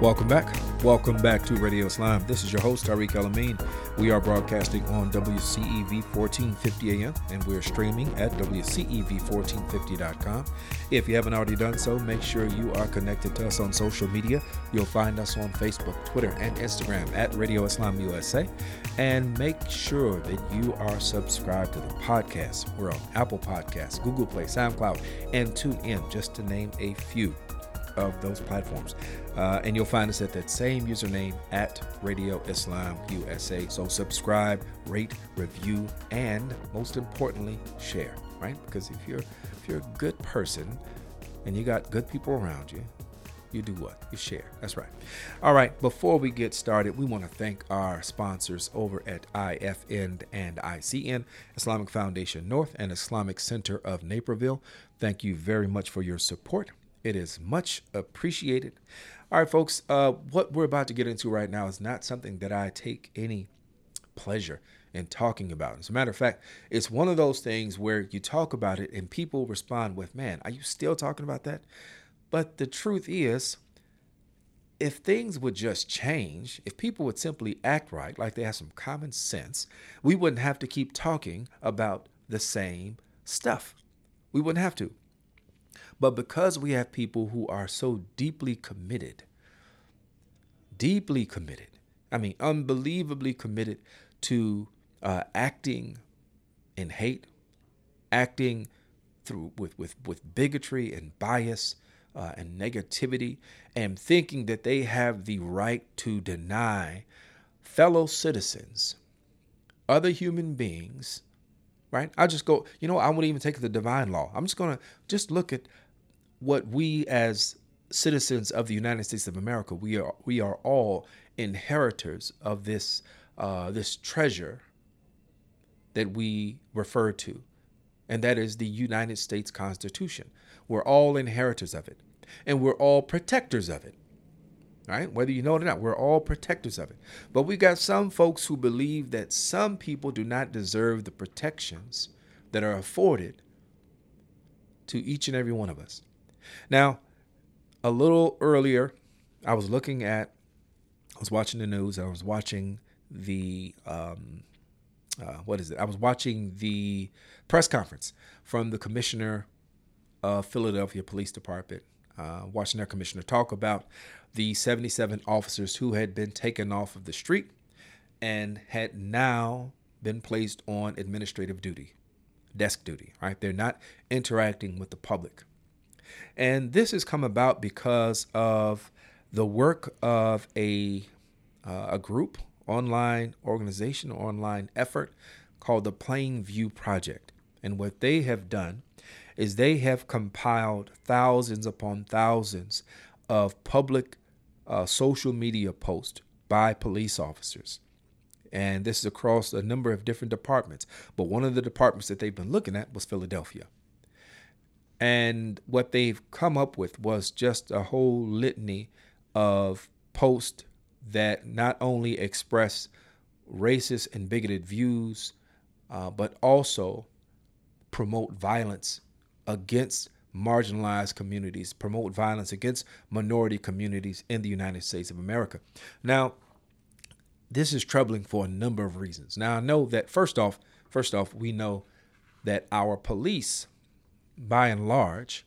Welcome back. Welcome back to Radio Islam. This is your host, Tariq El-Amin. We are broadcasting on WCEV 1450 AM and we're streaming at WCEV1450.com. If you haven't already done so, make sure you are connected to us on social media. You'll find us on Facebook, Twitter, and Instagram at Radio Islam USA. And make sure that you are subscribed to the podcast. We're on Apple Podcasts, Google Play, SoundCloud, and TuneIn, just to name a few of those platforms. Uh, and you'll find us at that same username at Radio Islam USA. So subscribe, rate, review, and most importantly, share, right? Because if you're if you're a good person and you got good people around you, you do what? You share. That's right. All right. Before we get started, we want to thank our sponsors over at IFN and ICN, Islamic Foundation North and Islamic Center of Naperville. Thank you very much for your support. It is much appreciated. All right, folks, uh, what we're about to get into right now is not something that I take any pleasure in talking about. As a matter of fact, it's one of those things where you talk about it and people respond with, Man, are you still talking about that? But the truth is, if things would just change, if people would simply act right, like they have some common sense, we wouldn't have to keep talking about the same stuff. We wouldn't have to. But because we have people who are so deeply committed, deeply committed, I mean, unbelievably committed to uh, acting in hate, acting through with, with, with bigotry and bias uh, and negativity, and thinking that they have the right to deny fellow citizens, other human beings, right? I'll just go, you know, I wouldn't even take the divine law. I'm just going to just look at what we as citizens of the United States of America, we are we are all inheritors of this uh, this treasure that we refer to, and that is the United States Constitution. We're all inheritors of it, and we're all protectors of it. Right? Whether you know it or not, we're all protectors of it. But we've got some folks who believe that some people do not deserve the protections that are afforded to each and every one of us. Now, a little earlier, I was looking at, I was watching the news. I was watching the, um, uh, what is it? I was watching the press conference from the commissioner of Philadelphia Police Department, uh, watching their commissioner talk about the 77 officers who had been taken off of the street and had now been placed on administrative duty, desk duty, right? They're not interacting with the public. And this has come about because of the work of a, uh, a group, online organization, online effort called the Plain View Project. And what they have done is they have compiled thousands upon thousands of public uh, social media posts by police officers. And this is across a number of different departments. But one of the departments that they've been looking at was Philadelphia. And what they've come up with was just a whole litany of posts that not only express racist and bigoted views, uh, but also promote violence against marginalized communities, promote violence against minority communities in the United States of America. Now, this is troubling for a number of reasons. Now, I know that first off, first off, we know that our police by and large,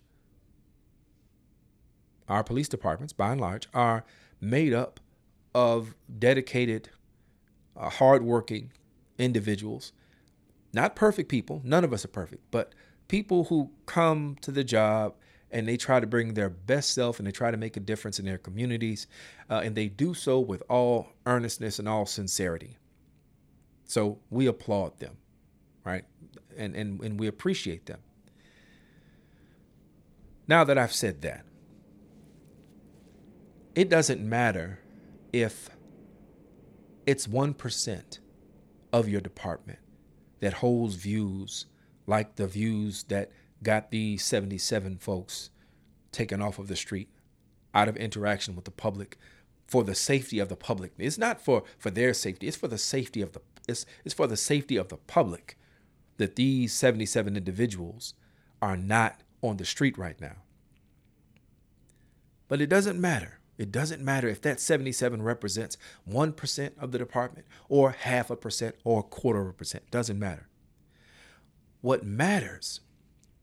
our police departments, by and large, are made up of dedicated, uh, hardworking individuals. Not perfect people. None of us are perfect, but people who come to the job and they try to bring their best self and they try to make a difference in their communities. Uh, and they do so with all earnestness and all sincerity. So we applaud them, right? And, and, and we appreciate them. Now that I've said that, it doesn't matter if it's 1% of your department that holds views like the views that got these 77 folks taken off of the street out of interaction with the public for the safety of the public. It's not for, for their safety, it's for the safety of the it's, it's for the safety of the public that these 77 individuals are not on the street right now. But it doesn't matter It doesn't matter if that 77 represents 1% of the department or half a percent or a quarter of a percent. Doesn't matter. What matters,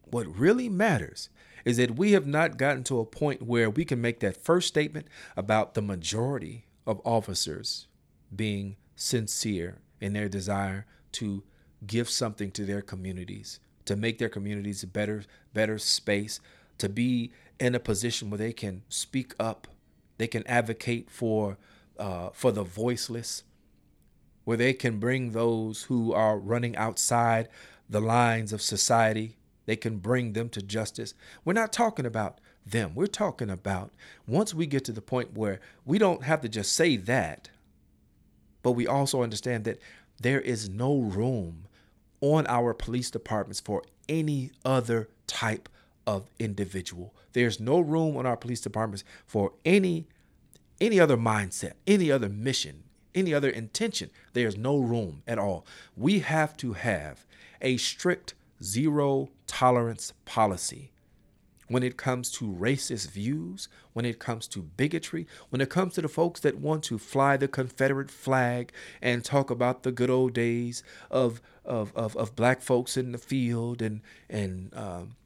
what really matters, is that we have not gotten to a point where we can make that first statement about the majority of officers being sincere in their desire to give something to their communities, to make their communities a better, better space, to be in a position where they can speak up, they can advocate for uh, for the voiceless, where they can bring those who are running outside the lines of society, they can bring them to justice. We're not talking about them. We're talking about once we get to the point where we don't have to just say that, but we also understand that there is no room on our police departments for any other type of individual. There's no room on our police departments for any any other mindset, any other mission, any other intention. There's no room at all. We have to have a strict zero tolerance policy when it comes to racist views, when it comes to bigotry, when it comes to the folks that want to fly the Confederate flag and talk about the good old days of of of, of black folks in the field and and um,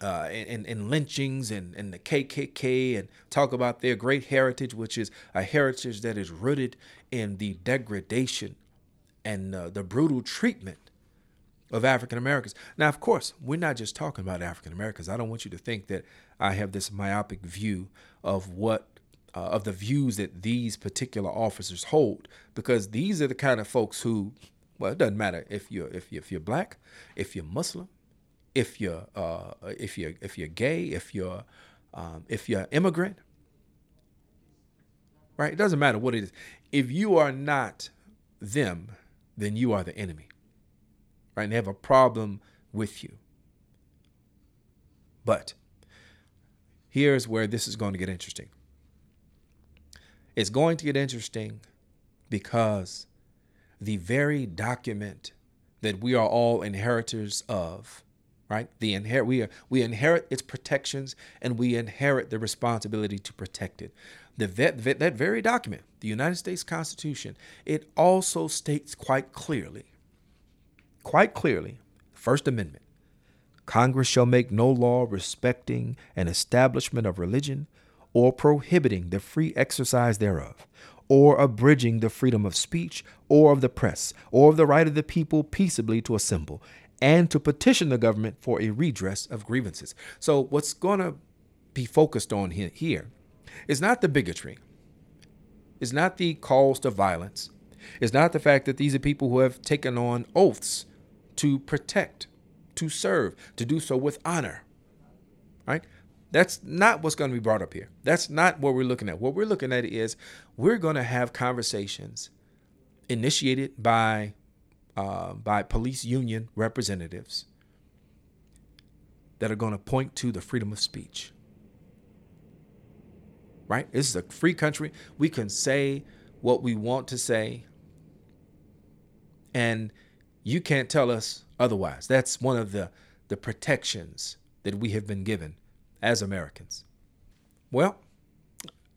uh, and, and, lynchings and, and the KKK and talk about their great heritage, which is a heritage that is rooted in the degradation and uh, the brutal treatment of African Americans. Now, of course, we're not just talking about African Americans. I don't want you to think that I have this myopic view of what uh, of the views that these particular officers hold, because these are the kind of folks who, well, it doesn't matter if you're if you if you're black, if you're Muslim, if you're uh, if you're if you're gay, if you're um, if you're immigrant, right? It doesn't matter what it is. If you are not them, then you are the enemy right? And they have a problem with you. But here's where this is going to get interesting. It's going to get interesting because the very document that we are all inheritors of, right? The inherit we are we inherit its protections and we inherit the responsibility to protect it. The that, that very document, the United States Constitution, it also states quite clearly quite clearly First Amendment. Congress shall make no law respecting an establishment of religion or prohibiting the free exercise thereof, or abridging the freedom of speech or of the press, or of the right of the people peaceably to assemble, and to petition the government for a redress of grievances. So, what's going to be focused on here is not the bigotry, is not the calls to violence, is not the fact that these are people who have taken on oaths to protect, to serve, to do so with honor. Right? That's not what's going to be brought up here. That's not what we're looking at. What we're looking at is we're going to have conversations initiated by uh, by police union representatives that are going to point to the freedom of speech. Right? This is a free country. We can say what we want to say. And you can't tell us otherwise. That's one of the, the protections that we have been given as Americans. Well,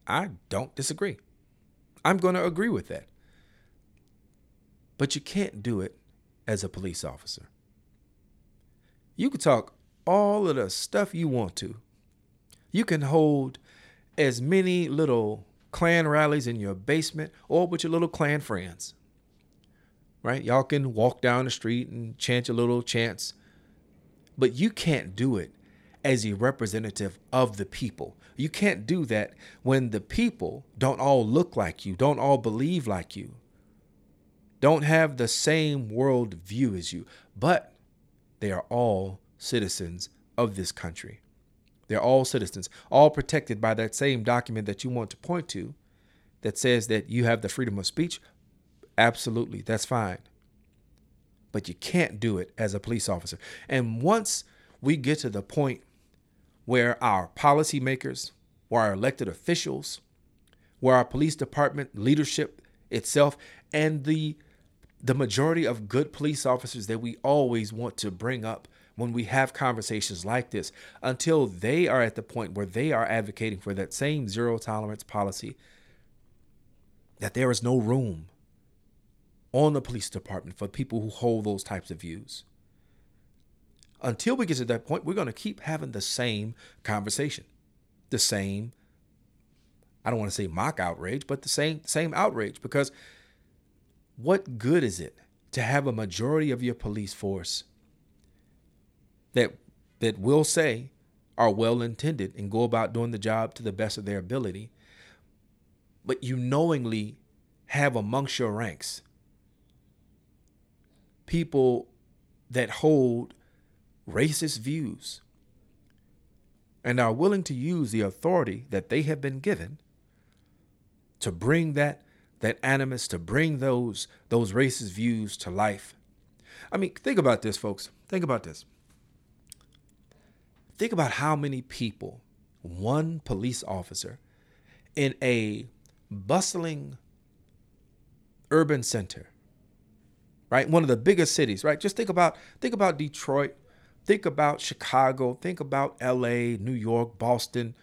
I don't disagree. I'm going to agree with that. But you can't do it as a police officer. You can talk all of the stuff you want to. You can hold as many little Klan rallies in your basement or with your little Klan friends right? Y'all can walk down the street and chant your little chants, but you can't do it as a representative of the people. You can't do that when the people don't all look like you, don't all believe like you, don't have the same world view as you, but they are all citizens of this country. They're all citizens, all protected by that same document that you want to point to that says that you have the freedom of speech, Absolutely, that's fine. But you can't do it as a police officer. And once we get to the point where our policymakers, where our elected officials, where our police department leadership itself, and the the majority of good police officers that we always want to bring up when we have conversations like this until they are at the point where they are advocating for that same zero tolerance policy that there is no room on the police department for people who hold those types of views. Until we get to that point, we're going to keep having the same conversation, the same, I don't want to say mock outrage, but the same, same outrage. Because what good is it to have a majority of your police force that that will say are well intended and go about doing the job to the best of their ability, but you knowingly have amongst your ranks people that hold racist views and are willing to use the authority that they have been given to bring that that animus to bring those those racist views to life. I mean, think about this folks. Think about this. Think about how many people one police officer in a bustling urban center, right? One of the biggest cities, right? Just think about think about Detroit, think about Chicago, think about LA, New York, Boston,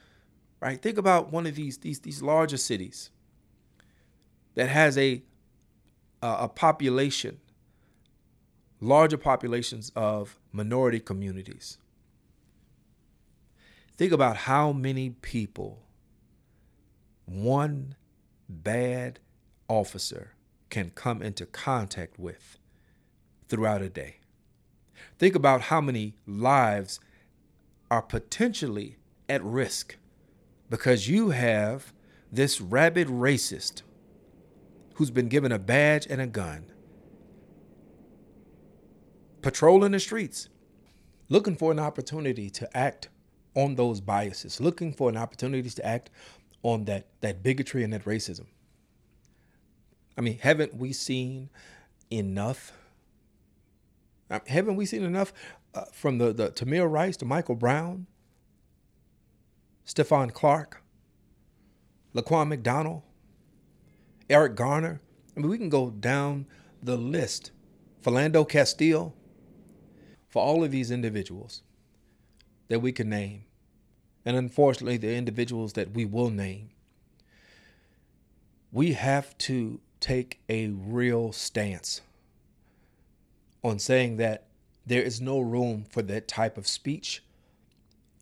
right? Think about one of these these these larger cities that has a a population larger populations of minority communities. Think about how many people one bad officer can come into contact with throughout a day. Think about how many lives are potentially at risk because you have this rabid racist who's been given a badge and a gun patrolling the streets looking for an opportunity to act on those biases, looking for an opportunity to act on that that bigotry and that racism. I mean, haven't we seen enough? Uh, haven't we seen enough uh, from the, the Tamir Rice to Michael Brown, Stephon Clark, Laquan McDonald, Eric Garner? I mean, we can go down the list. Philando Castile, for all of these individuals that we can name, and unfortunately, the individuals that we will name, we have to take a real stance on saying that there is no room for that type of speech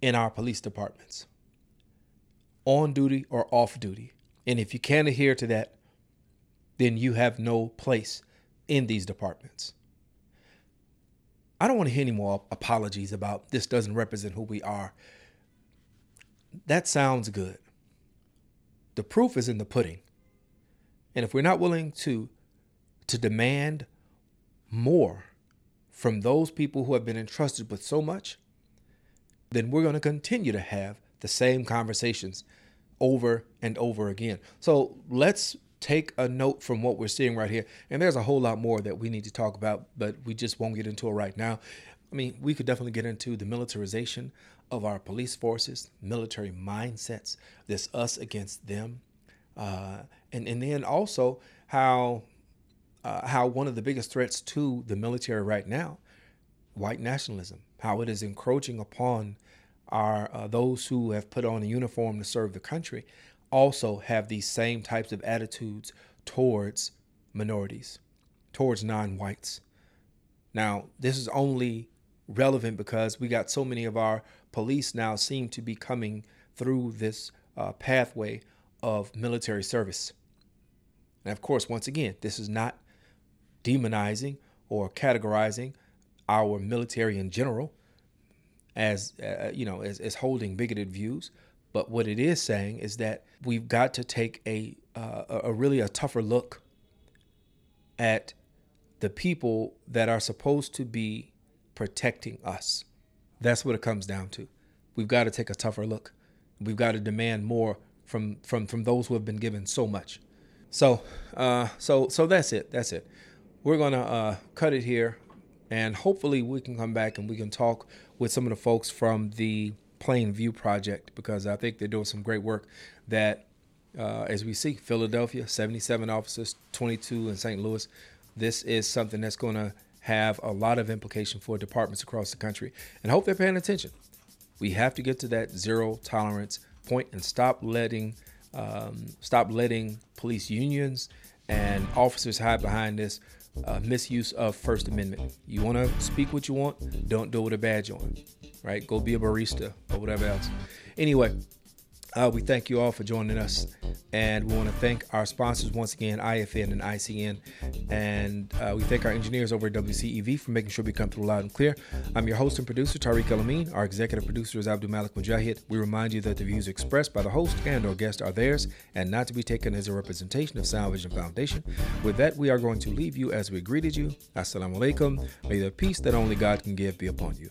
in our police departments, on duty or off duty. And if you can't adhere to that, then you have no place in these departments. I don't want to hear any more apologies about this doesn't represent who we are. That sounds good. The proof is in the pudding. And if we're not willing to to demand more from those people who have been entrusted with so much, then we're going to continue to have the same conversations over and over again. So let's take a note from what we're seeing right here. And there's a whole lot more that we need to talk about, but we just won't get into it right now. I mean, we could definitely get into the militarization of our police forces, military mindsets, this us against them, uh, and and then also how uh, how one of the biggest threats to the military right now, white nationalism, how it is encroaching upon our uh, those who have put on a uniform to serve the country, also have these same types of attitudes towards minorities, towards non-whites. Now, this is only relevant because we got so many of our police now seem to be coming through this uh, pathway of military service. And of course, once again, this is not demonizing or categorizing our military in general as uh, you know as, as holding bigoted views but what it is saying is that we've got to take a uh, a really a tougher look at the people that are supposed to be protecting us that's what it comes down to. We've got to take a tougher look. We've got to demand more from from from those who have been given so much. So uh, so so that's it. That's it. We're gonna uh, cut it here, and hopefully we can come back and we can talk with some of the folks from the Plain View Project because I think they're doing some great work. That uh, as we see, Philadelphia, 77 officers, 22 in St. Louis. This is something that's going to have a lot of implication for departments across the country and hope they're paying attention. We have to get to that zero tolerance point and stop letting um, stop letting police unions and officers hide behind this uh, misuse of First Amendment. You want to speak what you want, don't do it with a badge on, right? Go be a barista or whatever else. Anyway, uh, we thank you all for joining us. And we want to thank our sponsors once again, IFN and ICN. And uh, we thank our engineers over at WCEV for making sure we come through loud and clear. I'm your host and producer, Tariq El Our executive producer is Abdul Malik Mujahid. We remind you that the views expressed by the host and or guest are theirs and not to be taken as a representation of Sound Vision Foundation. With that, we are going to leave you as we greeted you. Assalamu alaikum. May the peace that only God can give be upon you.